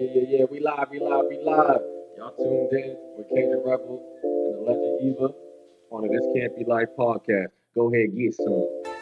Yeah, yeah, yeah. We live, we live, we live. Y'all tuned in with Kay the Rebel and the Legend Eva on the This Can't Be Life podcast. Go ahead, get some.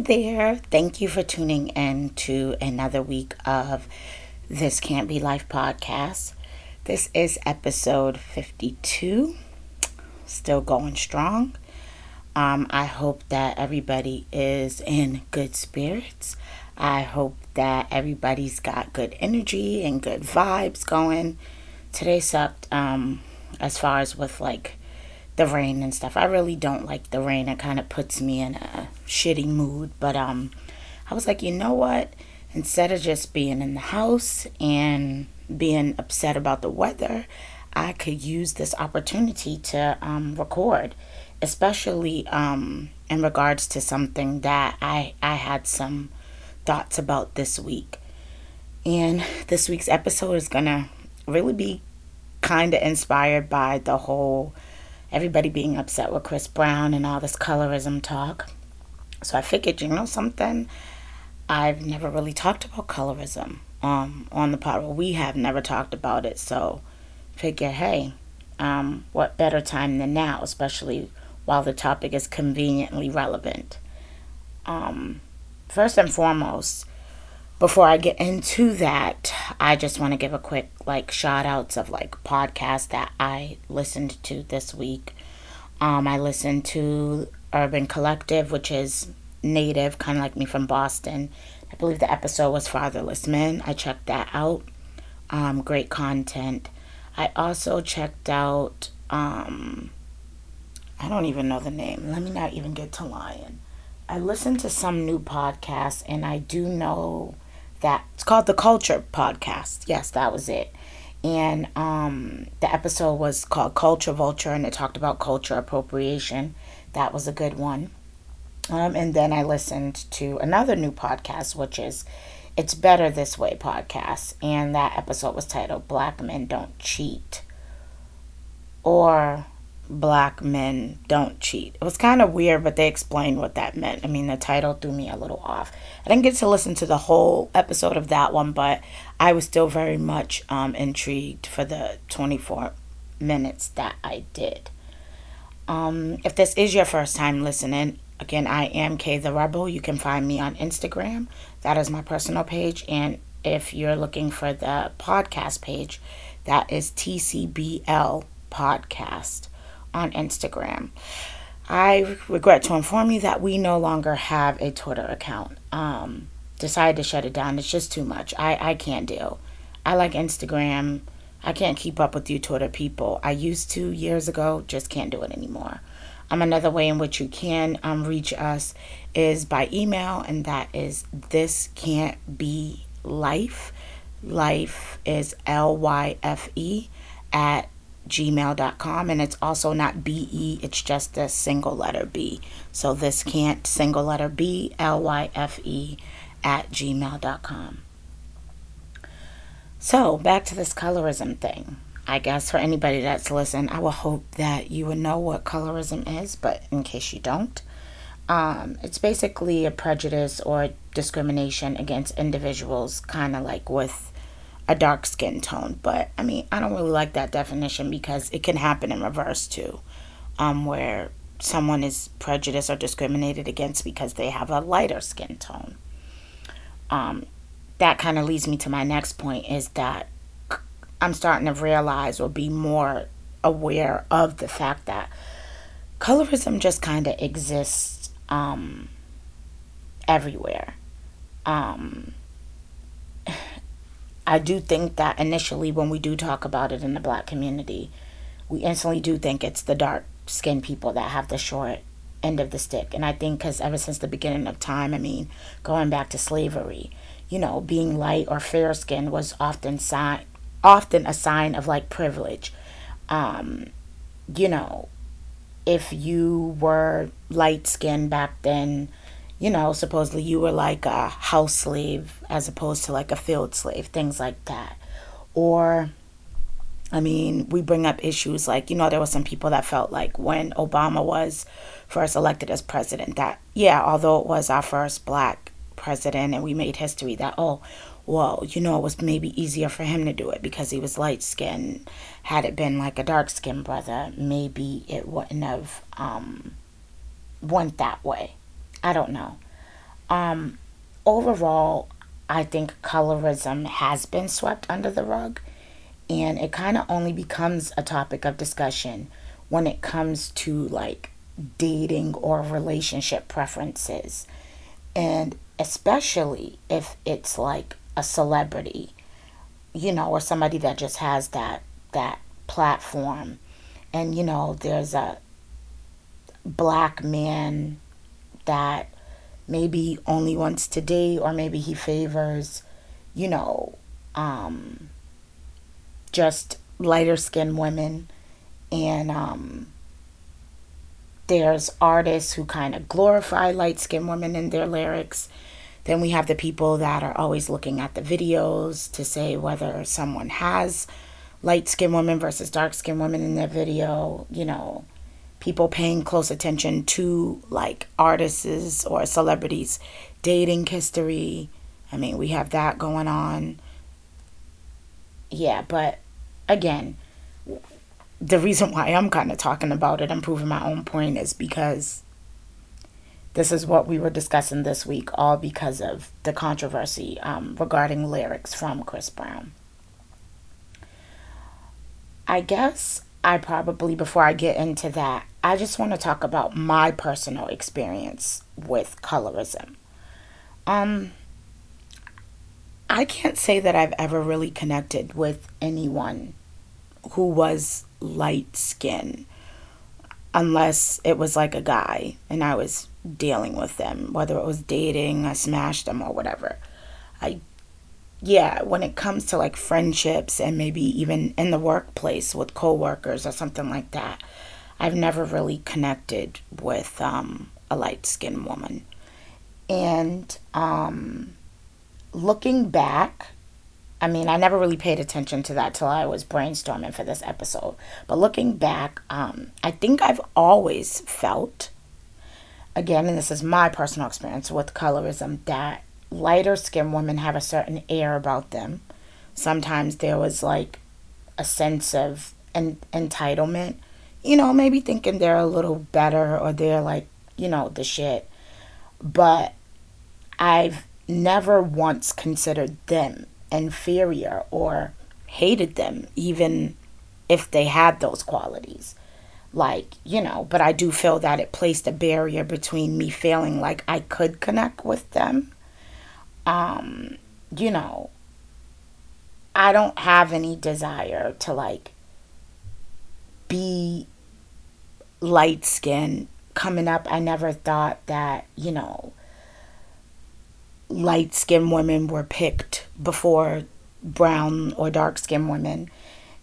There. Thank you for tuning in to another week of This Can't Be Life podcast. This is episode 52. Still going strong. Um, I hope that everybody is in good spirits. I hope that everybody's got good energy and good vibes going. Today sucked um, as far as with like the rain and stuff. I really don't like the rain. It kind of puts me in a shitty mood. But um, I was like, you know what? Instead of just being in the house and being upset about the weather, I could use this opportunity to um, record, especially um, in regards to something that I I had some thoughts about this week. And this week's episode is gonna really be kind of inspired by the whole everybody being upset with Chris Brown and all this colorism talk. So I figured, you know something? I've never really talked about colorism um, on the pod. Well, we have never talked about it. So figure, hey, um, what better time than now, especially while the topic is conveniently relevant. Um, first and foremost, before I get into that, I just want to give a quick like shout outs of like podcasts that I listened to this week. Um, I listened to Urban Collective, which is native, kind of like me from Boston. I believe the episode was Fatherless Men. I checked that out. Um, great content. I also checked out, um, I don't even know the name. Let me not even get to lying. I listened to some new podcasts, and I do know that it's called the Culture Podcast. Yes, that was it. And um, the episode was called Culture Vulture, and it talked about culture appropriation. That was a good one. Um, and then I listened to another new podcast, which is It's Better This Way podcast. And that episode was titled Black Men Don't Cheat. Or Black Men Don't Cheat. It was kind of weird, but they explained what that meant. I mean, the title threw me a little off. I didn't get to listen to the whole episode of that one, but I was still very much um, intrigued for the 24 minutes that I did. Um, if this is your first time listening, again, I am Kay the Rebel. You can find me on Instagram. That is my personal page. And if you're looking for the podcast page, that is TCBL Podcast on Instagram. I regret to inform you that we no longer have a Twitter account. Um, decided to shut it down. It's just too much. I, I can't deal. I like Instagram. I can't keep up with you Twitter people. I used to years ago, just can't do it anymore. Um, another way in which you can um, reach us is by email, and that is this can't be life. Life is L Y F E at gmail.com and it's also not be it's just a single letter b. So this can't single letter b l-y-f-e at gmail.com so back to this colorism thing. I guess for anybody that's listening i will hope that you would know what colorism is but in case you don't um, it's basically a prejudice or discrimination against individuals kind of like with a dark skin tone. But I mean, I don't really like that definition because it can happen in reverse too, um, where someone is prejudiced or discriminated against because they have a lighter skin tone. Um, that kind of leads me to my next point is that I'm starting to realize or be more aware of the fact that colorism just kind of exists um, everywhere. Um, I do think that initially when we do talk about it in the black community, we instantly do think it's the dark skinned people that have the short end of the stick. And I think because ever since the beginning of time, I mean, going back to slavery, you know, being light or fair skinned was often sign often a sign of like privilege. Um, you know, if you were light skinned back then, you know, supposedly you were like a house slave as opposed to like a field slave, things like that. Or I mean, we bring up issues like, you know, there were some people that felt like when Obama was first elected as president, that, yeah, although it was our first black president and we made history, that, oh, well, you know, it was maybe easier for him to do it because he was light skinned. Had it been like a dark skinned brother, maybe it wouldn't have um, went that way. I don't know. Um, overall, I think colorism has been swept under the rug and it kind of only becomes a topic of discussion when it comes to like dating or relationship preferences and especially if it's like a celebrity you know or somebody that just has that that platform and you know there's a black man that maybe only wants today or maybe he favors you know um just lighter skinned women. And um, there's artists who kind of glorify light skinned women in their lyrics. Then we have the people that are always looking at the videos to say whether someone has light skinned women versus dark skinned women in their video you know people paying close attention to like artists or celebrities dating history i mean we have that going on yeah, but again, the reason why I'm kind of talking about it and proving my own point is because this is what we were discussing this week, all because of the controversy um, regarding lyrics from Chris Brown. I guess I probably, before I get into that, I just want to talk about my personal experience with colorism. Um, I can't say that I've ever really connected with anyone who was light skin unless it was like a guy and I was dealing with them, whether it was dating, I smashed them or whatever. I yeah, when it comes to like friendships and maybe even in the workplace with coworkers or something like that, I've never really connected with um, a light skinned woman. And um, looking back, I mean, I never really paid attention to that till I was brainstorming for this episode. But looking back, um, I think I've always felt, again, and this is my personal experience with colorism, that lighter skinned women have a certain air about them. Sometimes there was like a sense of en- entitlement, you know, maybe thinking they're a little better or they're like, you know, the shit. But I've never once considered them inferior or hated them, even if they had those qualities. Like, you know, but I do feel that it placed a barrier between me feeling like I could connect with them. Um, you know, I don't have any desire to like be light skin coming up. I never thought that, you know, light skinned women were picked before brown or dark skinned women.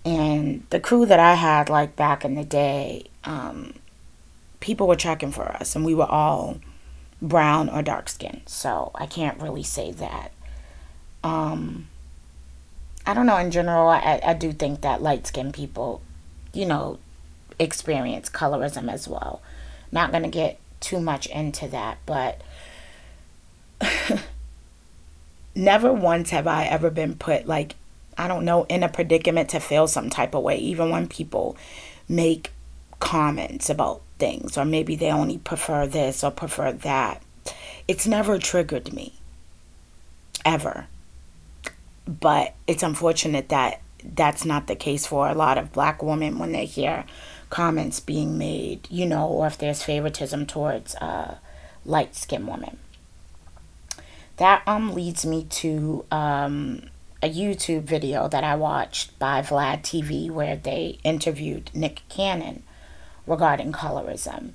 And the crew that I had, like back in the day, um, people were checking for us, and we were all brown or dark skinned. So I can't really say that. Um, I don't know. In general, I, I do think that light skinned people, you know, experience colorism as well. Not going to get too much into that, but never once have I ever been put like I don't know in a predicament to feel some type of way even when people make comments about things or maybe they only prefer this or prefer that. It's never triggered me ever. But it's unfortunate that that's not the case for a lot of black women when they hear comments being made, you know, or if there's favoritism towards uh, light skinned women that um leads me to um a YouTube video that I watched by Vlad TV where they interviewed Nick Cannon regarding colorism.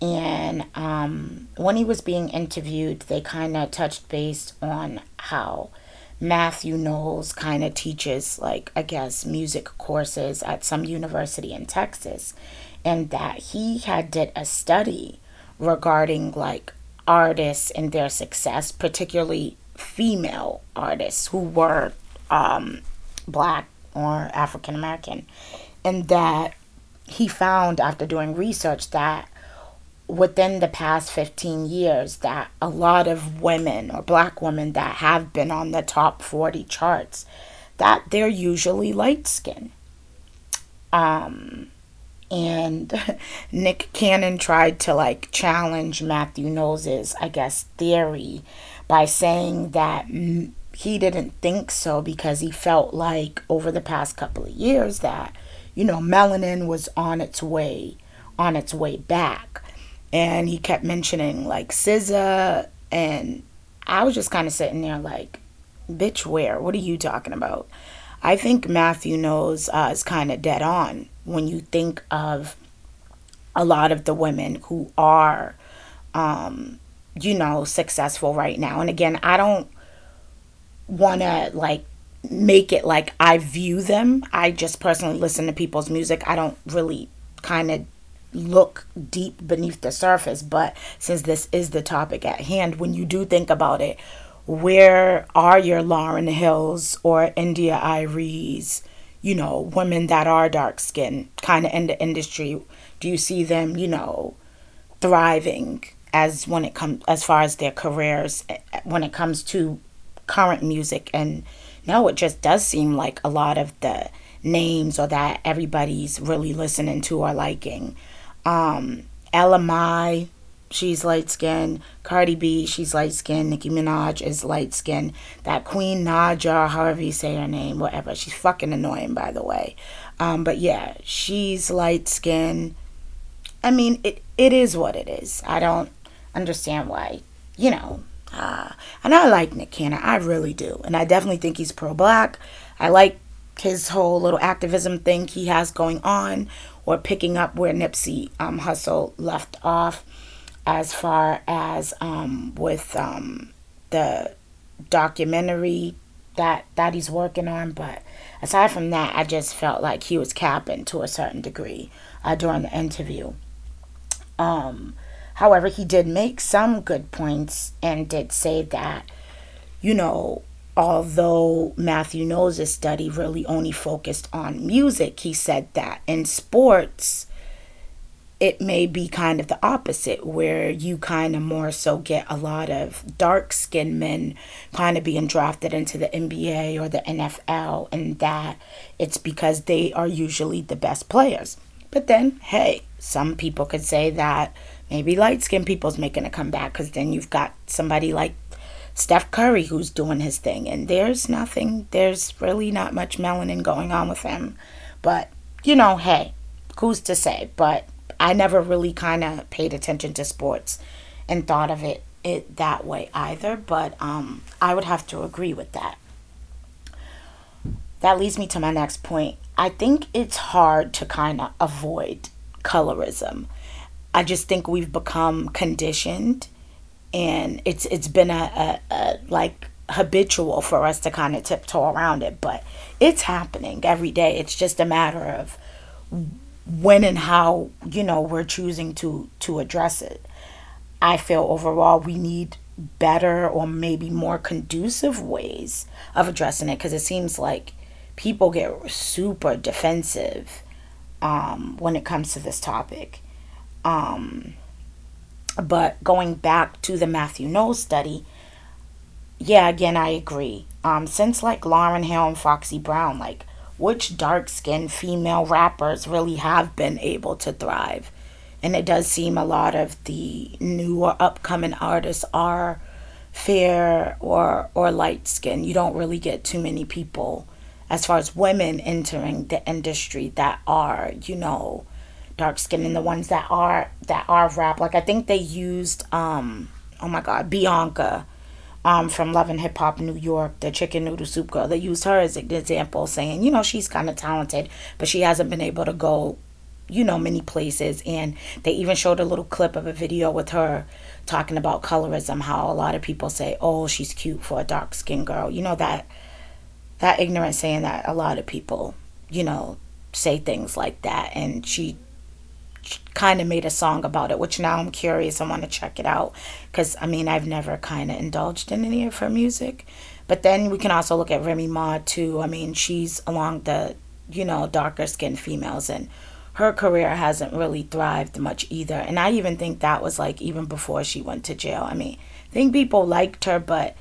And um, when he was being interviewed, they kind of touched base on how Matthew Knowles kind of teaches, like, I guess, music courses at some university in Texas. And that he had did a study regarding, like, artists and their success, particularly female artists who were um, black or African American. And that he found after doing research that within the past 15 years that a lot of women or black women that have been on the top 40 charts that they're usually light skinned um and Nick Cannon tried to like challenge Matthew Knowles's I guess theory by saying that he didn't think so because he felt like over the past couple of years that you know melanin was on its way on its way back and he kept mentioning like SZA, and I was just kind of sitting there like, bitch, where? What are you talking about? I think Matthew Knowles uh, is kind of dead on when you think of a lot of the women who are, um, you know, successful right now. And again, I don't want to like make it like I view them. I just personally listen to people's music. I don't really kind of look deep beneath the surface. But since this is the topic at hand, when you do think about it, where are your Lauryn Hills or India.Aries, you know, women that are dark skinned kind of in the industry? Do you see them, you know, thriving as when it comes as far as their careers eh, eh, when it comes to current music and no, it just does seem like a lot of the names or that everybody's really listening to or liking um, Ella Mai, she's light skinned. Cardi B, she's light skinned. Nicki Minaj is light skinned. That Queen Naija, however you say her name, whatever. She's fucking annoying, by the way. Um, but yeah, she's light skinned. I mean, it it is what it is. I don't understand why, you know. Uh, and I like Nick Cannon, I really do, and I definitely think he's pro black. I like his whole little activism thing he has going on or picking up where Nipsey um, Hussle left off as far as um, with um, the documentary that that he's working on. But aside from that i just felt like he was capping to a certain degree uh, during the interview. Um, however he did make some good points and did say that you know although Matthew Knowles' study really only focused on music, he said that in sports, it may be kind of the opposite, where you kind of more so get a lot of dark skinned men kind of being drafted into the NBA or the NFL, and that it's because they are usually the best players. But then, hey, some people could say that maybe light skinned people's making a comeback because then you've got somebody like Steph Curry who's doing his thing. And there's nothing, there's really not much melanin going on with him. But, you know, hey, who's to say? But I never really kind of paid attention to sports and thought of it, it that way either. But um, I would have to agree with that. That leads me to my next point. I think it's hard to kind of avoid colorism. I just think we've become conditioned and it's it's been a, a, a like habitual for us to kind of tiptoe around it but it's happening every day. It's just a matter of when and how you know we're choosing to to address it. I feel overall we need better or maybe more conducive ways of addressing it because it seems like people get super defensive um, when it comes to this topic. Um, but going back to the Matthew Knowles study, yeah, again, I agree. Um, since like Lauryn Hill and Foxy Brown, like which dark skinned female rappers really have been able to thrive? And it does seem a lot of the newer upcoming artists are fair or or light skinned. You don't really get too many people as far as women entering the industry that are, you know, dark skin and the ones that are that are rap like i think they used um oh my god bianca um, from Love and Hip Hop New York, the chicken noodle soup girl. They used her as an example, saying, you know, she's kind of talented, but she hasn't been able to go, you know, many places. And they even showed a little clip of a video with her talking about colorism, how a lot of people say, oh, she's cute for a dark skinned girl. You know, that that ignorant saying that a lot of people, you know, say things like that. And she kind of made a song about it, which now I'm curious. I want to check it out because I mean, I've never kind of indulged in any of her music. But then we can also look at Remy Ma too. I mean, she's along the, you know, darker skinned females and her career hasn't really thrived much either. And I even think that was like even before she went to jail. I mean, I think people liked her, but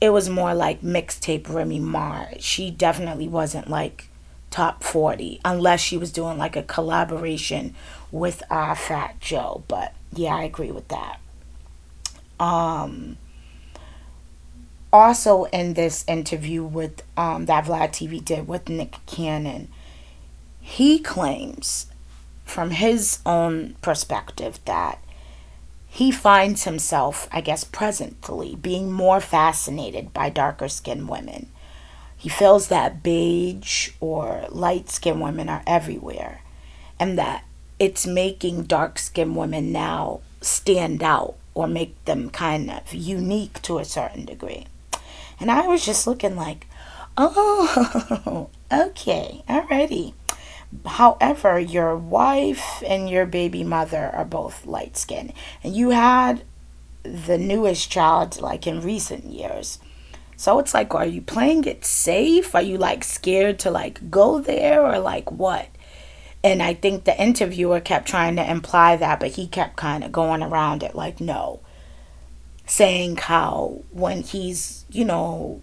it was more like mixtape Remy Ma. She definitely wasn't like top 40 unless she was doing like a collaboration with uh, Fat Joe. But yeah, I agree with that. Um, also in this interview with um, that Vlad TV did with Nick Cannon, he claims from his own perspective that he finds himself, I guess, presently being more fascinated by darker skinned women he feels that beige or light skinned women are everywhere and that it's making dark skinned women now stand out or make them kind of unique to a certain degree. And I was just looking like, oh, okay, alrighty. However, your wife and your baby mother are both light skinned, and you had the newest child like in recent years. So it's like, are you playing it safe? Are you like scared to like go there or like what? And I think the interviewer kept trying to imply that, but he kept kind of going around it like, no. Saying how when he's, you know,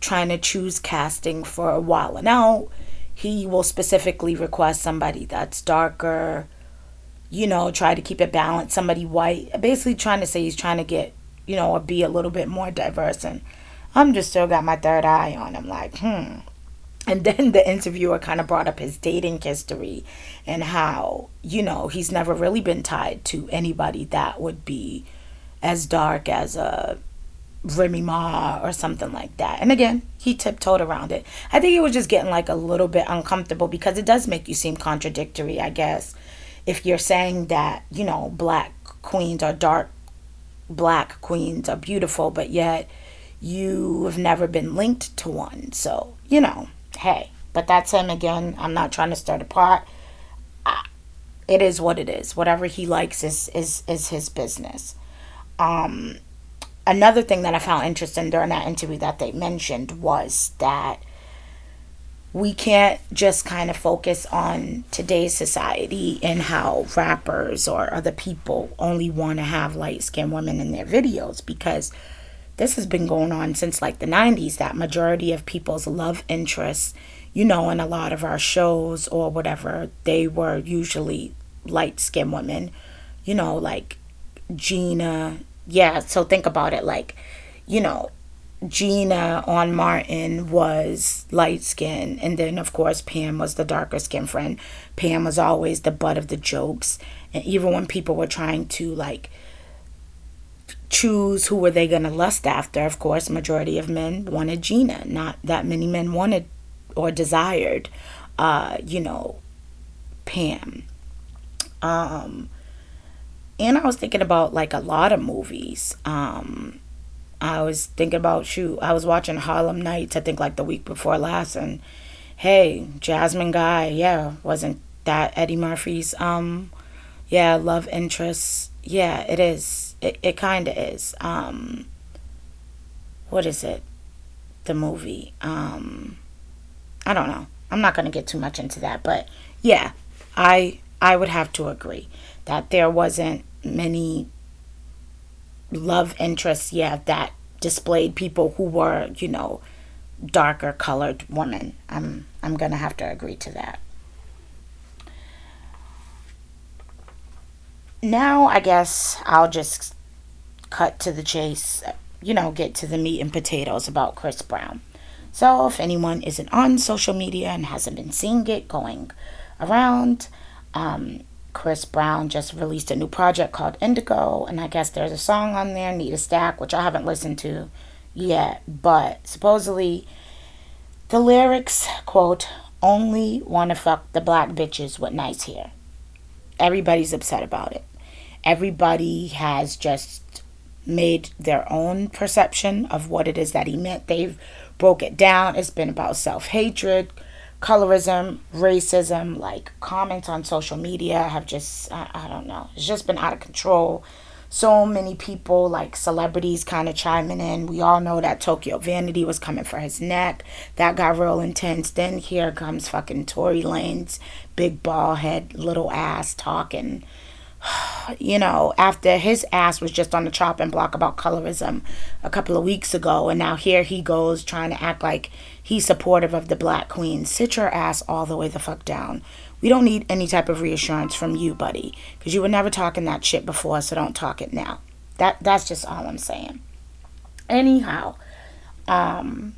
trying to choose casting for a Wild 'N Out, he will specifically request somebody that's darker, you know, try to keep it balanced, somebody white. Basically, trying to say he's trying to get, you know, be a little bit more diverse. And I'm just still got my third eye on him, like, hmm. And then the interviewer kind of brought up his dating history and how, you know, he's never really been tied to anybody that would be as dark as a Remy Ma or something like that. And again, he tiptoed around it. I think he was just getting like a little bit uncomfortable because it does make you seem contradictory, I guess. If you're saying that, you know, black queens are dark black queens are beautiful, but yet you have never been linked to one. So, you know, hey, but that's him again. I'm not trying to start a pot. It is what it is. Whatever he likes is is is his business. Um another thing that I found interesting during that interview that they mentioned was that we can't just kind of focus on today's society and how rappers or other people only want to have light skinned women in their videos because this has been going on since like the 90s that majority of people's love interests you know in a lot of our shows or whatever they were usually light skinned women you know like gina yeah so think about it like you know gina on martin was light skinned and then of course pam was the darker skinned friend. Pam was always the butt of the jokes and even when people were trying to like choose who were they going to lust after. Of course, majority of men wanted Gina. Not that many men wanted or desired, uh, you know, Pam. Um, and I was thinking about like a lot of movies. Um, I was thinking about shoot. I was watching Harlem Nights. I think like the week before last, and hey, Jasmine Guy, yeah, wasn't that Eddie Murphy's um, yeah, love interest? Yeah, it is it, it kind of is. Um, what is it? The movie. Um, I don't know. I'm not going to get too much into that, but yeah, I I would have to agree that there wasn't many love interests yet that displayed people who were, you know, darker colored women. I'm I'm going to have to agree to that. Now I guess I'll just cut to the chase, you know, get to the meat and potatoes about Chris Brown. So if anyone isn't on social media and hasn't been seeing it going around, um, Chris Brown just released a new project called Indigo, and I guess there's a song on there, Need a Stack, which I haven't listened to yet, but supposedly the lyrics quote only want to fuck the black bitches with nice hair. Everybody's upset about it. Everybody has just made their own perception of what it is that he meant. They've broke it down. It's been about self hatred, colorism, racism, like comments on social media have just, I, I, don't know, it's just been out of control. So many people, like celebrities, kind of chiming in. We all know that Tokyo Vanity was coming for his neck. That got real intense. Then here comes fucking Tory Lanez, big ball head, little ass talking you know, after his ass was just on the chopping block about colorism a couple of weeks ago, and now here he goes trying to act like he's supportive of the black queen. Sit your ass all the way the fuck down. We don't need any type of reassurance from you, buddy, because you were never talking that shit before, so don't talk it now. That that's just all I'm saying. Anyhow, um,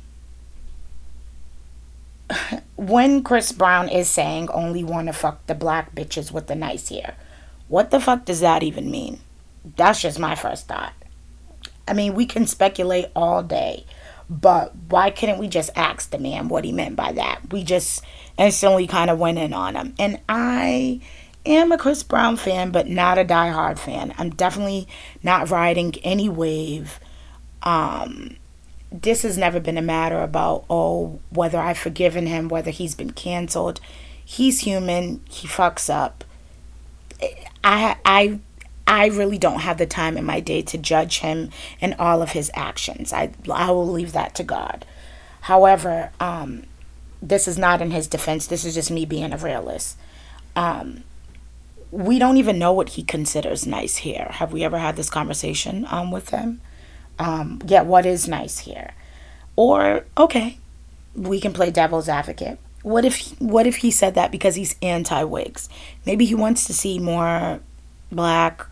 when Chris Brown is saying only want to fuck the black bitches with the nice hair what the fuck does that even mean? That's just my first thought. I mean, we can speculate all day, but why couldn't we just ask the man what he meant by that? We just instantly kind of went in on him. And I am a Chris Brown fan, but not a diehard fan. I'm definitely not riding any wave. Um, this has never been a matter about, oh, whether I've forgiven him, whether he's been canceled. He's human, he fucks up. I I I really don't have the time in my day to judge him and all of his actions. I I will leave that to God. However, um, this is not in his defense. This is just me being a realist. Um, we don't even know what he considers nice here. Have we ever had this conversation um, with him? Um, yeah, what is nice here? Or okay, we can play devil's advocate. What if what if he said that because he's anti-wigs? Maybe he wants to see more black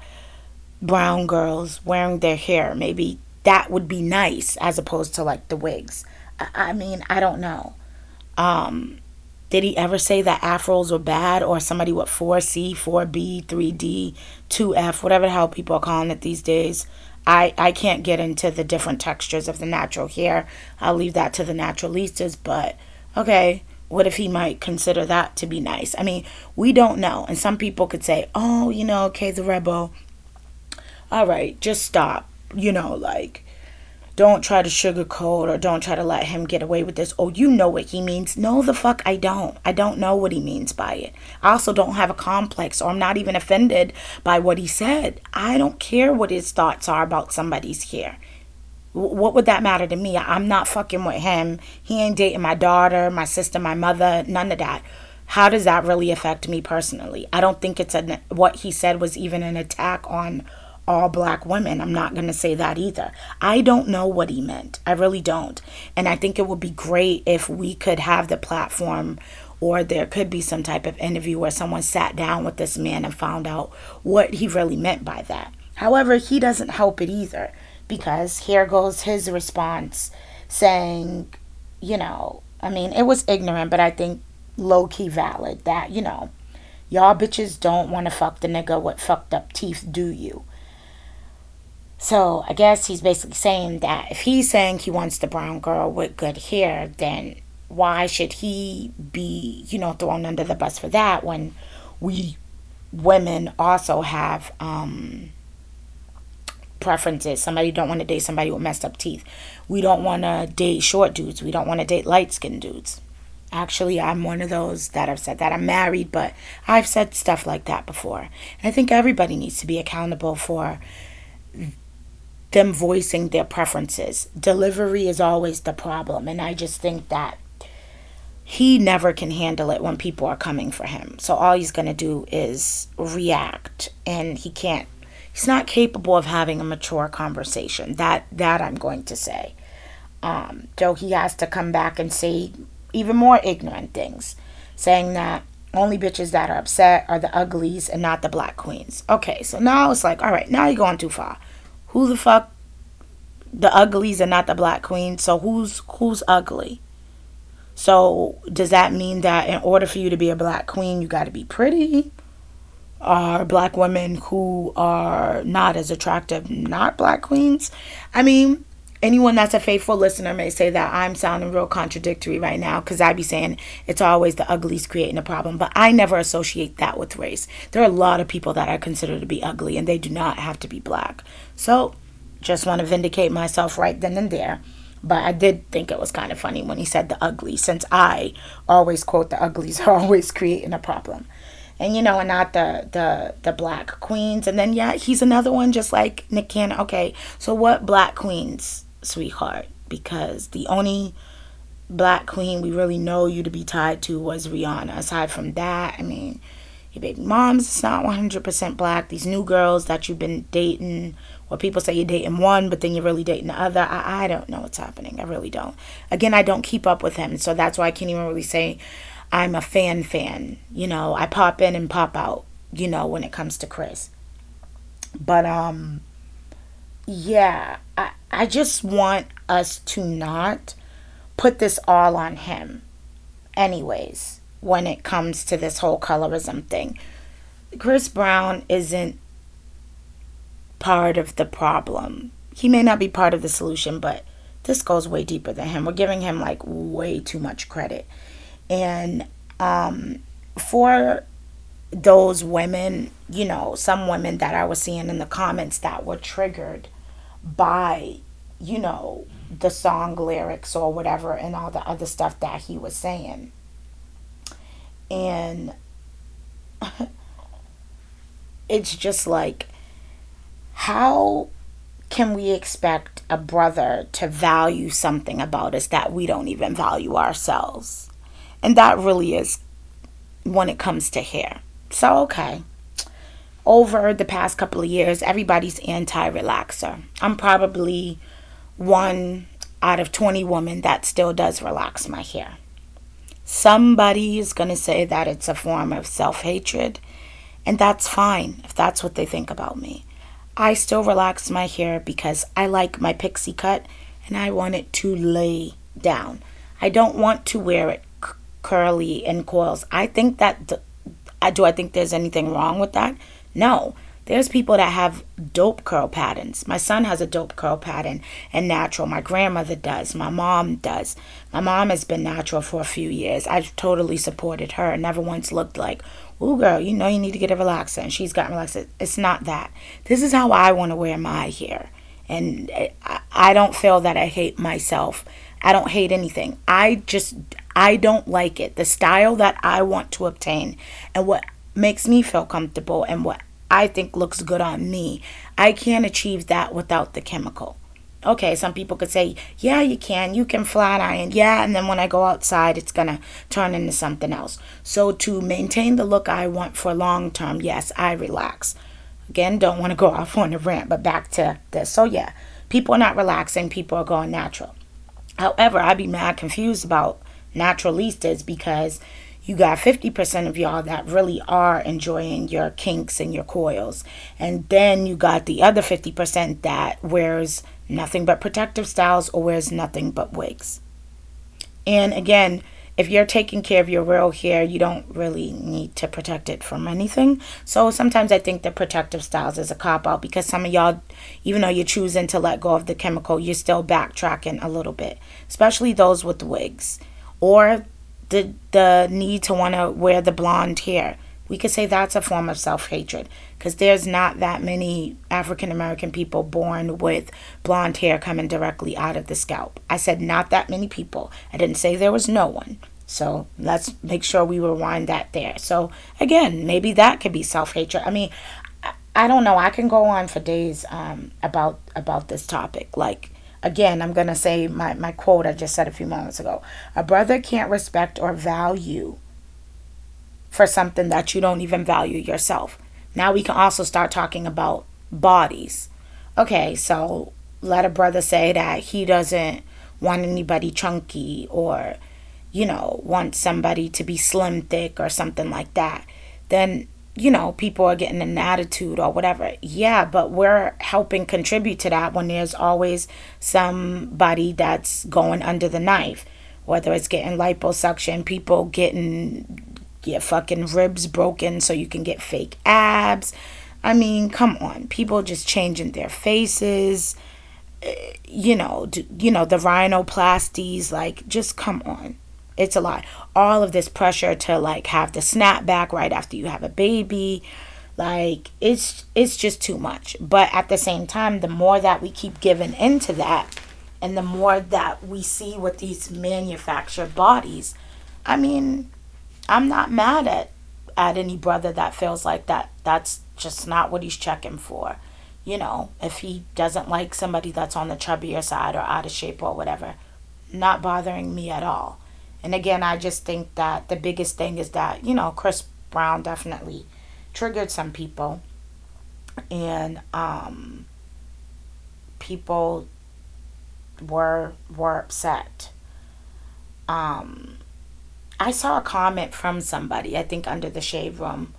brown girls wearing their hair. Maybe that would be nice as opposed to like the wigs. I, I mean, I don't know. Um, did he ever say that afros were bad or somebody with 4C, 4B, 3D, 2F, whatever the hell people are calling it these days? I, I can't get into the different textures of the natural hair. I'll leave that to the naturalistas, but okay. What if he might consider that to be nice? I mean, we don't know. And some people could say, oh, you know, okay, the rebel. All right, just stop. You know, like, don't try to sugarcoat or don't try to let him get away with this. Oh, you know what he means. No, the fuck, I don't. I don't know what he means by it. I also don't have a complex or I'm not even offended by what he said. I don't care what his thoughts are about somebody's hair what would that matter to me? I'm not fucking with him. He ain't dating my daughter, my sister, my mother, none of that. How does that really affect me personally? I don't think it's a what he said was even an attack on all black women. I'm not going to say that either. I don't know what he meant. I really don't. And I think it would be great if we could have the platform or there could be some type of interview where someone sat down with this man and found out what he really meant by that. However, he doesn't help it either because here goes his response saying, you know, I mean, it was ignorant, but I think low key valid that, you know, y'all bitches don't want to fuck the nigga with fucked up teeth, do you? So I guess he's basically saying that if he's saying he wants the brown girl with good hair, then why should he be, you know, thrown under the bus for that when we women also have um preferences. Somebody don't want to date somebody with messed up teeth. We don't want to date short dudes. We don't want to date light skinned dudes. Actually, I'm one of those that have said that. I'm married, but I've said stuff like that before. And I think everybody needs to be accountable for them voicing their preferences. Delivery is always the problem. And I just think that he never can handle it when people are coming for him. So all he's going to do is react. And he can't he's not capable of having a mature conversation. That that I'm going to say. Um, so he has to come back and say even more ignorant things, saying that only bitches that are upset are the uglies and not the black queens. Okay, so now it's like, all right, now you're going too far. Who the fuck? The uglies and not the black queens. So who's who's ugly? So does that mean that in order for you to be a black queen, you got to be pretty? Are black women who are not as attractive, not black queens. I mean, anyone that's a faithful listener may say that I'm sounding real contradictory right now because I be saying it's always the uglies creating a problem, but I never associate that with race. There are a lot of people that I consider to be ugly and they do not have to be black. So, just want to vindicate myself right then and there. But I did think it was kind of funny when he said the ugly, since I always quote the uglies are always creating a problem and you know, and not the the the black queens. And then yeah, he's another one just like Nick Cannon. Okay, so what black queens, sweetheart? Because the only black queen we really know you to be tied to was Rihanna. Aside from that, I mean, your baby mom's is not 100% black. These new girls that you've been dating, or people say you're dating one, but then you're really dating the other. I, I don't know what's happening. I really don't. Again, I don't keep up with him, so that's why I can't even really say I'm a fan fan. You know, I pop in and pop out, you know, when it comes to Chris. But um yeah, I I just want us to not put this all on him. Anyways, when it comes to this whole colorism thing. Chris Brown isn't part of the problem. He may not be part of the solution, but this goes way deeper than him. We're giving him like way too much credit. And um, for those women, you know, some women that I was seeing in the comments that were triggered by, you know, the song lyrics or whatever and all the other stuff that he was saying. And it's just like, how can we expect a brother to value something about us that we don't even value ourselves? And that really is when it comes to hair. So, okay. Over the past couple of years, everybody's anti relaxer. I'm probably one out of 20 women that still does relax my hair. Somebody is going to say that it's a form of self hatred, and that's fine if that's what they think about me. I still relax my hair because I like my pixie cut and I want it to lay down. I don't want to wear it curly and coils. I think that I do I think there's anything wrong with that? No. There's people that have dope curl patterns. My son has a dope curl pattern and natural. My grandmother does. My mom does. My mom has been natural for a few years. I've totally supported her. Never once looked like, "Ooh, girl, you know you need to get a relaxer," and she's got relaxer. It's not that. This is how I want to wear my hair, and eh, I don't feel that I hate myself. I don't hate anything. I just I don't like it. The style that I want to obtain and what makes me feel comfortable and what I think looks good on me, I can't achieve that without the chemical. Okay, some people could say, yeah, you can. You can flat iron. Yeah, and then when I go outside, it's going to turn into something else. So, to maintain the look I want for long term, yes, I relax. Again, don't want to go off on a rant, but back to this. So, yeah, people are not relaxing, people are going natural. However, I'd be mad confused about naturalistas because you got 50% of y'all that really are enjoying your kinks and your coils. And then you got the other 50% that wears nothing but protective styles or wears nothing but wigs. And again, if you're taking care of your real hair, you don't really need to protect it from anything. So sometimes I think the protective styles is a cop out because some of y'all, even though you're choosing to let go of the chemical, you're still backtracking a little bit, especially those with wigs or the the need to want to wear the blonde hair. We could say that's a form of self-hatred because there's not that many African American people born with blonde hair coming directly out of the scalp. I said not that many people. I didn't say there was no one. So let's make sure we rewind that there. So again, maybe that could be self-hatred. I mean, I, don't know. I can go on for days um, about about this topic. Like Again, I'm to say my, my quote I just said a few moments ago. A brother can't respect or value for something that you don't even value yourself. Now we can also start talking about bodies. Okay, so let a brother say that he doesn't want anybody chunky or, you know, want somebody to be slim, thick, or something like that. Then you know, people are getting an attitude or whatever. Yeah, but we're helping contribute to that when there's always somebody that's going under the knife, whether it's getting liposuction, people getting your fucking ribs broken so you can get fake abs. I mean, come on. People just changing their faces. eh, You know, you know the rhinoplasties. Like, just come on. It's a lot. All of this pressure to like have the snapback right after you have a baby. Like, it's it's just too much. But at the same time, the more that we keep giving into that, and the more that we see with these manufactured bodies, I mean, I'm not mad at at any brother that feels like that. That's just not what he's checking for. You know, if he doesn't like somebody that's on the chubbier side or out of shape or whatever, not bothering me at all. And again, I just think that the biggest thing is that, you know, Chris Brown definitely triggered some people. And um people were were upset. Um I saw a comment from somebody, I think under the shade room,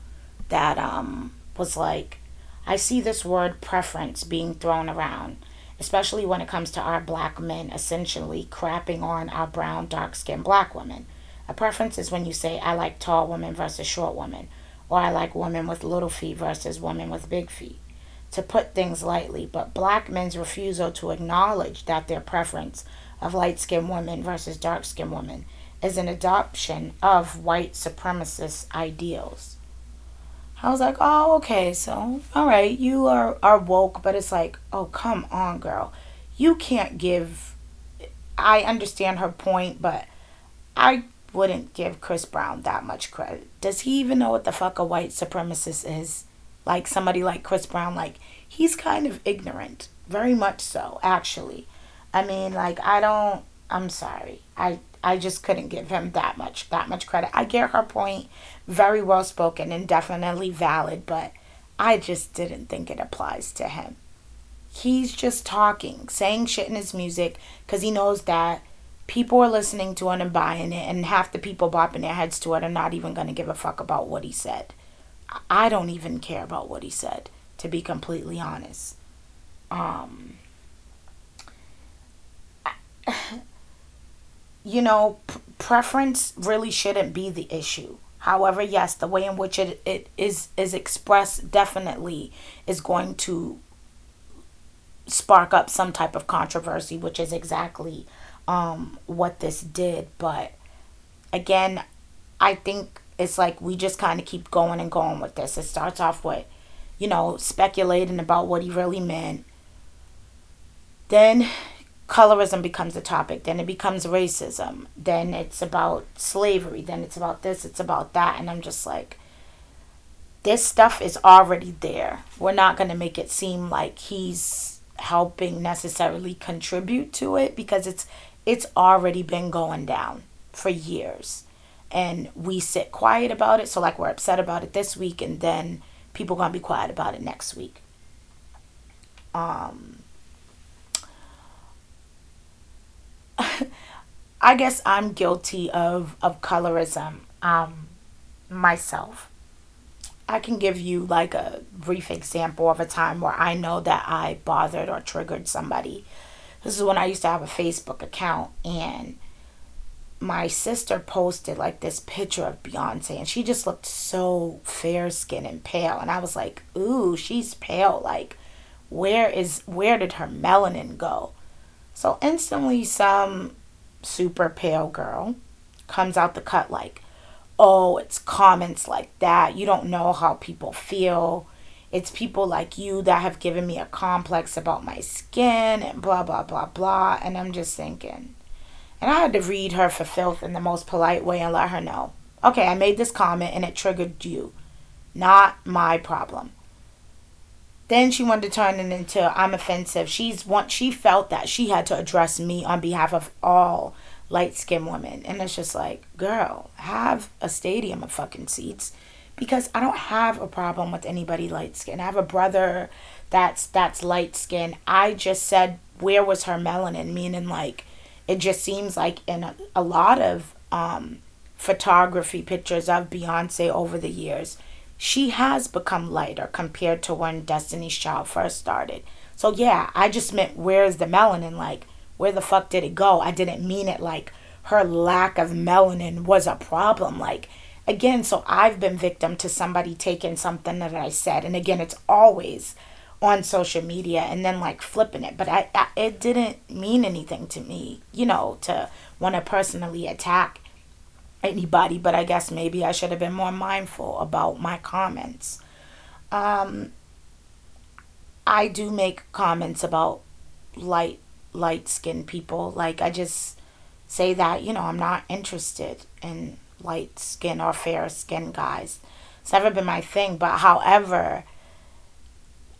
that um was like, I see this word preference being thrown around, especially when it comes to our black men essentially crapping on our brown, dark skinned black women. A preference is when you say, I like tall women versus short women, or I like women with little feet versus women with big feet. To put things lightly, but black men's refusal to acknowledge that their preference of light skinned women versus dark skinned women is an adoption of white supremacist ideals. I was like, oh, okay, so, all right, you are, are woke, but it's like, oh, come on, girl. You can't give. I understand her point, but I wouldn't give Chris Brown that much credit. Does he even know what the fuck a white supremacist is? Like somebody like Chris Brown, like, he's kind of ignorant. Very much so, actually. I mean, like, I don't. I'm sorry. I I just couldn't give him that much that much credit. I get her point, very well spoken and definitely valid, but I just didn't think it applies to him. He's just talking, saying shit in his music because he knows that people are listening to it and buying it, and half the people bopping their heads to it are not even going to give a fuck about what he said. I don't even care about what he said, to be completely honest. Um, you know, p- preference really shouldn't be the issue. However, yes, the way in which it, it is is expressed definitely is going to spark up some type of controversy, which is exactly um, what this did. But again, I think it's like we just kind of keep going and going with this. It starts off with, you know, speculating about what he really meant. Then colorism becomes a topic. Then it becomes racism. Then it's about slavery. Then it's about this. It's about that. And I'm just like, this stuff is already there. We're not going to make it seem like he's helping necessarily contribute to it because it's it's already been going down for years and we sit quiet about it so like we're upset about it this week and then people gonna be quiet about it next week um I guess I'm guilty of of colorism um myself. I can give you like a brief example of a time where I know that I bothered or triggered somebody. This is when I used to have a Facebook account and my sister posted like this picture of Beyonce and she just looked so fair skinned and pale and I was like, "Ooh, she's pale. Like where is where did her melanin go?" So instantly some super pale girl comes out the cut like, oh, it's comments like that. You don't know how people feel. It's people like you that have given me a complex about my skin and blah, blah, blah, blah. And I'm just thinking. And I had to read her for filth in the most polite way and let her know. Okay, I made this comment and it triggered you. Not my problem. Then she wanted to turn it into I'm offensive. She's want she felt that she had to address me on behalf of all light skinned women. And it's just like, girl, have a stadium of fucking seats. Because I don't have a problem with anybody light skinned. I have a brother that's that's light skinned. I just said where was her melanin? Meaning like it just seems like in a, a lot of um photography pictures of Beyonce over the years, she has become lighter compared to when Destiny's Child first started. So yeah, I just meant where's the melanin? Like, where the fuck did it go? I didn't mean it like her lack of melanin was a problem. Like, again, so I've been victim to somebody taking something that I said, and again, it's always on social media and then like flipping it but I, I it didn't mean anything to me you know to want to personally attack anybody but i guess maybe i should have been more mindful about my comments. Um i do make comments about light light skinned people. Like i just say that you know i'm not interested in light skin or fair skin guys. It's never been my thing but however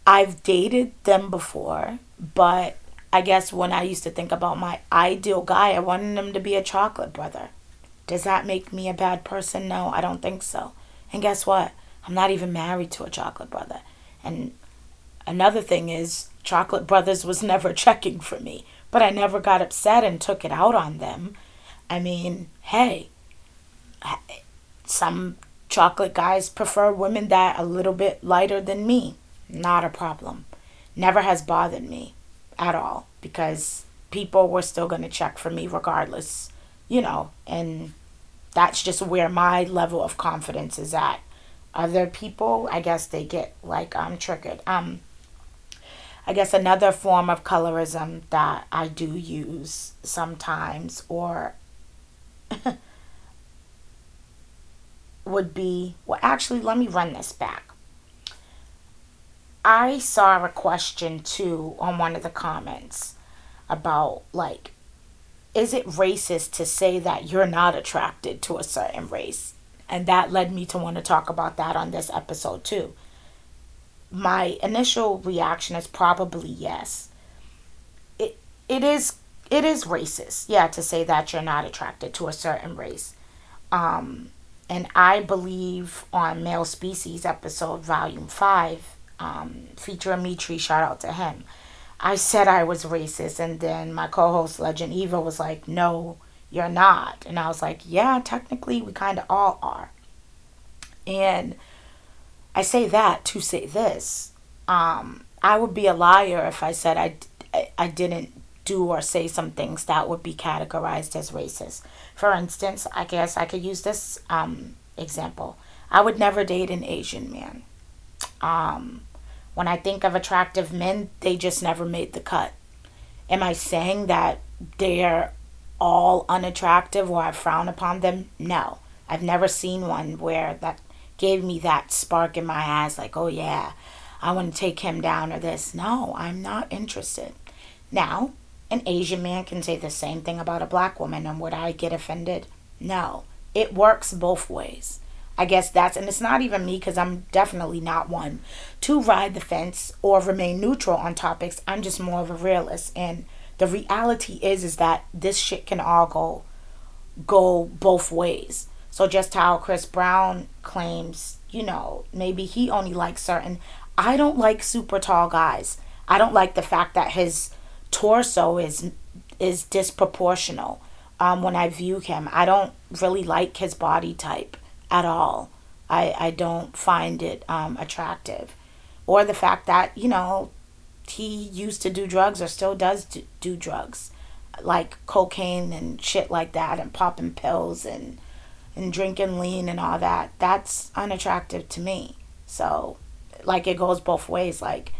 I've dated them before, but I guess when I used to think about my ideal guy, I wanted him to be a chocolate brother. Does that make me a bad person? No, I don't think so. And guess what? I'm not even married to a chocolate brother. And another thing is, chocolate brothers was never checking for me, but I never got upset and took it out on them. I mean, hey, some chocolate guys prefer women that a little bit lighter than me not a problem. Never has bothered me at all because people were still going to check for me regardless, you know, and that's just where my level of confidence is at. Other people, I guess they get like I'm um, triggered. Um I guess another form of colorism that I do use sometimes or would be well actually let me run this back I saw a question too on one of the comments about like, is it racist to say that you're not attracted to a certain race? And that led me to want to talk about that on this episode too. My initial reaction is probably yes. It it is it is racist, yeah, to say that you're not attracted to a certain race. Um, and I believe on Male Species episode volume five, um, feature Amitri, shout out to him. I said I was racist, and then my co host, Legend Eva, was like, No, you're not. And I was like, Yeah, technically, we kind of all are. And I say that to say this. Um, I would be a liar if I said I, I, didn't do or say some things that would be categorized as racist. For instance, I guess I could use this um, example. I would never date an Asian man. Um, when I think of attractive men, they just never made the cut. Am I saying that they're all unattractive or I frown upon them? No. I've never seen one where that gave me that spark in my eyes like, oh yeah, I want to take him down or this. No, I'm not interested. Now, an Asian man can say the same thing about a black woman, and would I get offended? No. It works both ways. I guess that's, and it's not even me because I'm definitely not one to ride the fence or remain neutral on topics. I'm just more of a realist. And the reality is, is that this shit can all go, go both ways. So just how Chris Brown claims, you know, maybe he only likes certain. I don't like super tall guys. I don't like the fact that his torso is is disproportional um, when I view him. I don't really like his body type at all. I, I don't find it um, attractive. Or the fact that, you know, he used to do drugs or still does do, do drugs, like cocaine and shit like that, and popping pills and, and drinking lean and all that. That's unattractive to me. So, like, it goes both ways. Like,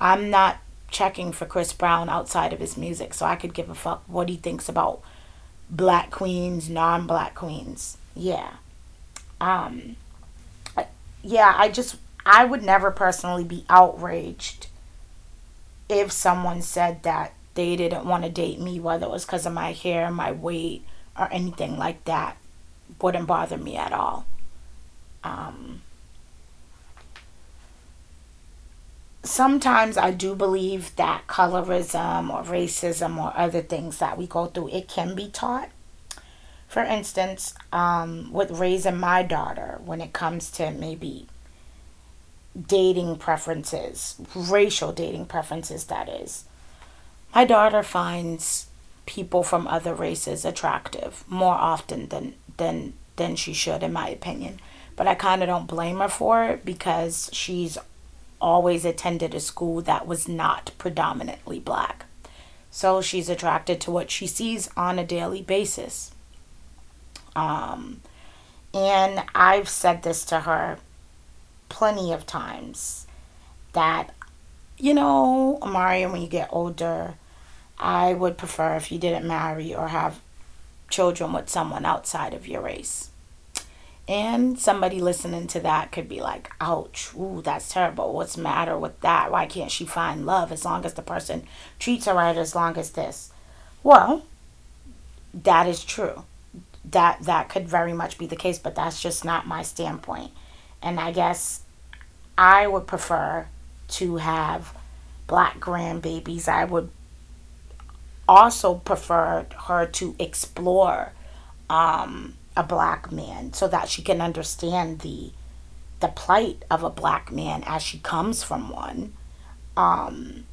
I'm not checking for Chris Brown outside of his music, so I could give a fuck what he thinks about black queens, non black queens. Yeah um yeah i just i would never personally be outraged if someone said that they didn't want to date me whether it was because of my hair my weight or anything like that wouldn't bother me at all um sometimes I do believe that colorism or racism or other things that we go through, it can be taught. For instance, um, with raising my daughter, when it comes to maybe dating preferences, racial dating preferences, that is, my daughter finds people from other races attractive more often than than than she should in my opinion. But i kind of don't blame her for it because she's always attended a school that was not predominantly black. So she's attracted to what she sees on a daily basis um, And I've said this to her plenty of times that, you know, Amaria, when you get older, I would prefer if you didn't marry or have children with someone outside of your race. And somebody listening to that could be like, ouch, ooh, that's terrible. What's the matter with that? Why can't she find love as long as the person treats her right, as long as this? Well, that is true. That that could very much be the case, but that's just not my standpoint. And I guess I would prefer to have black grandbabies. I would also prefer her to explore um, a black man so that she can understand the the plight of a black man as she comes from one. Um,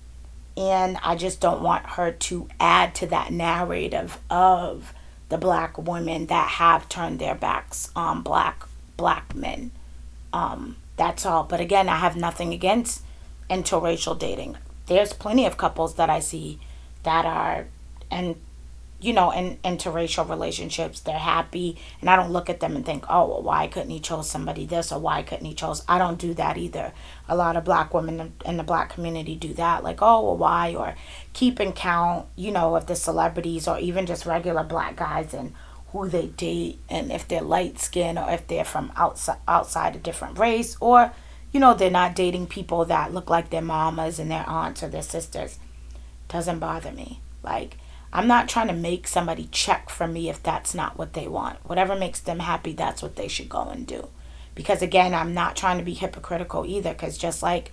and I just don't want her to add to that narrative of the black women that have turned their backs on black black men. Um, that's all. But again, I have nothing against interracial dating. There's plenty of couples that I see that are and you know, in interracial relationships, they're happy, and I don't look at them and think, oh, well, why couldn't he chose somebody this or why couldn't he chose? I don't do that either. A lot of black women in the black community do that, like, oh, well, why, or keeping count, you know, of the celebrities or even just regular black guys and who they date and if they're light skinned or if they're from outside outside a different race or you know they're not dating people that look like their mamas and their aunts or their sisters doesn't bother me like I'm not trying to make somebody check for me if that's not what they want. Whatever makes them happy, that's what they should go and do. Because again, I'm not trying to be hypocritical either, because just like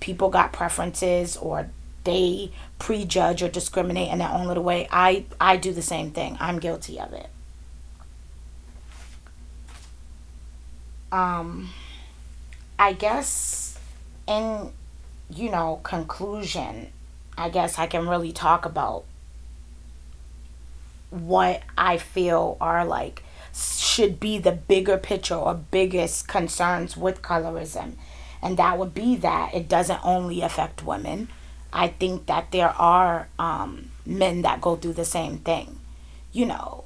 people got preferences or they prejudge or discriminate in their own little way, I, I do the same thing. I'm guilty of it. Um, I guess in, you know, conclusion, I guess I can really talk about what I feel are like should be the bigger picture or biggest concerns with colorism. And that would be that it doesn't only affect women. I think that there are um, men that go through the same thing. You know,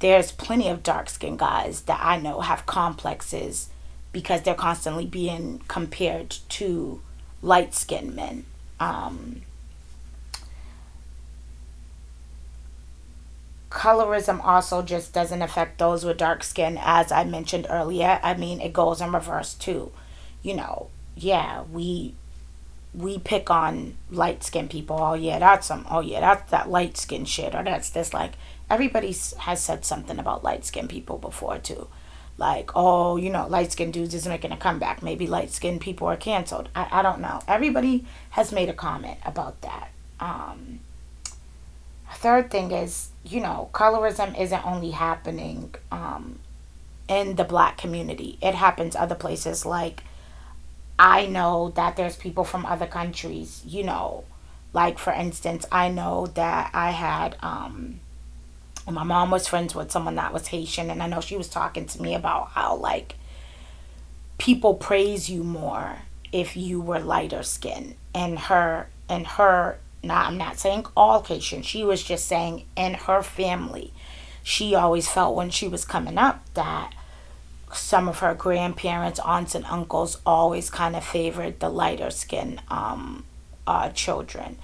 there's plenty of dark skinned guys that I know have complexes because they're constantly being compared to light skinned men. Um, colorism also just doesn't affect those with dark skin as i mentioned earlier. I mean it goes in reverse too. You know yeah we we pick on light skinned people. Oh yeah that's some oh yeah that's that light skin shit or that's this. Like everybody has said something about light skinned people before too. Like oh you know light skinned dudes is making a comeback. Maybe light skinned people are canceled. I, I don't know. Everybody has made a comment about that. Um third thing is, you know, colorism isn't only happening um, in the black community, it happens other places. Like, I know that there's people from other countries, you know, like for instance, I know that I had, um, my mom was friends with someone that was Haitian, and I know she was talking to me about how, like, people praise you more if you were lighter skin. And her and her now, I'm not saying all Haitian. She was just saying in her family, she always felt when she was coming up that some of her grandparents, aunts, and uncles always kind of favored the lighter skin um, uh, children.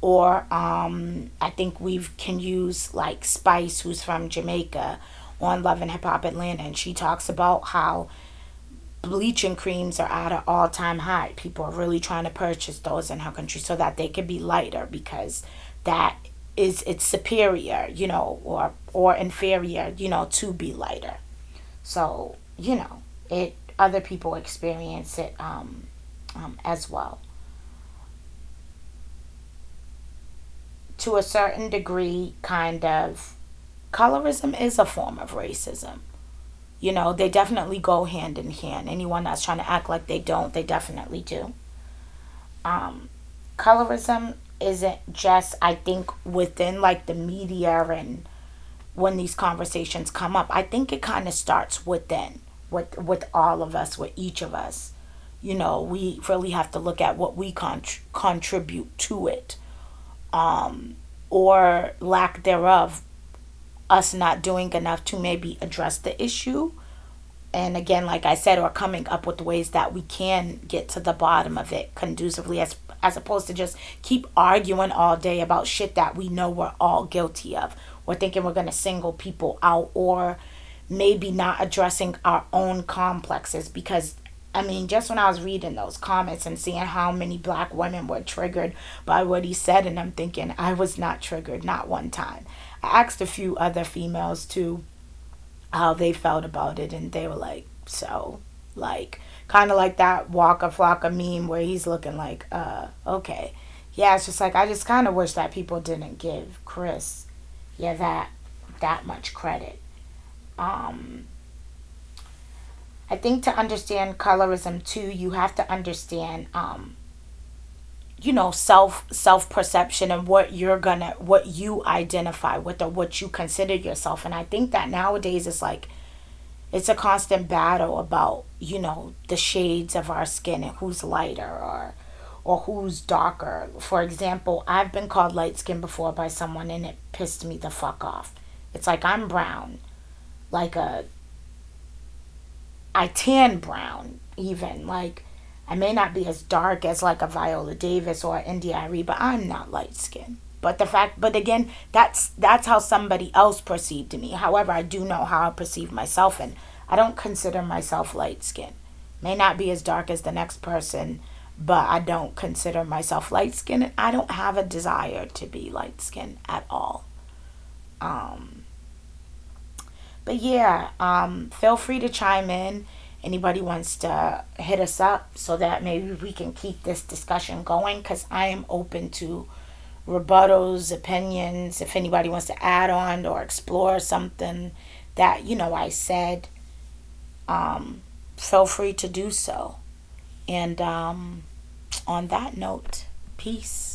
Or um, I think we can use like Spice, who's from Jamaica, on Love and Hip Hop Atlanta, and she talks about how bleaching creams are at an all time high. People are really trying to purchase those in her country so that they can be lighter because that is it's superior, you know, or or inferior, you know, to be lighter. So, you know, it other people experience it um, um, as well. To a certain degree, kind of, colorism is a form of racism you know, they definitely go hand in hand. Anyone that's trying to act like they don't, they definitely do. Um, colorism isn't just, I think, within like the media and when these conversations come up. I think it kind of starts within, with with all of us, with each of us. You know, we really have to look at what we con- contribute to it, um, or lack thereof us not doing enough to maybe address the issue and again, like I said, or coming up with ways that we can get to the bottom of it conducively as as opposed to just keep arguing all day about shit that we know we're all guilty of We're thinking we're to single people out or maybe not addressing our own complexes because I mean, just when I was reading those comments and seeing how many black women were triggered by what he said, and I'm thinking, I was not triggered, not one time. I asked a few other females too how they felt about it, and they were like, so, like, kind of like that Waka Flocka meme where he's looking like, uh, okay. Yeah, it's just like, I just kind of wish that people didn't give Chris, yeah, that, that much credit. Um, I think to understand colorism too, you have to understand, um, you know, self self perception and what you're gonna, what you identify with or what you consider yourself. And I think that nowadays it's like, it's a constant battle about you know the shades of our skin and who's lighter or or who's darker. For example, I've been called light skinned before by someone and it pissed me the fuck off. It's like I'm brown, like a I tan brown even like I may not be as dark as like a Viola Davis or India.Arie, but I'm not light skinned. But the fact, but again, that's that's how somebody else perceived me. However, I do know how I perceive myself, and I don't consider myself light skinned. May not be as dark as the next person, but I don't consider myself light skinned. And I don't have a desire to be light skinned at all. Um, but yeah, um, feel free to chime in. Anybody wants to hit us up so that maybe we can keep this discussion going because I am open to rebuttals, opinions. If anybody wants to add on or explore something that, you know, I said, um, feel free to do so. And um, on that note, peace.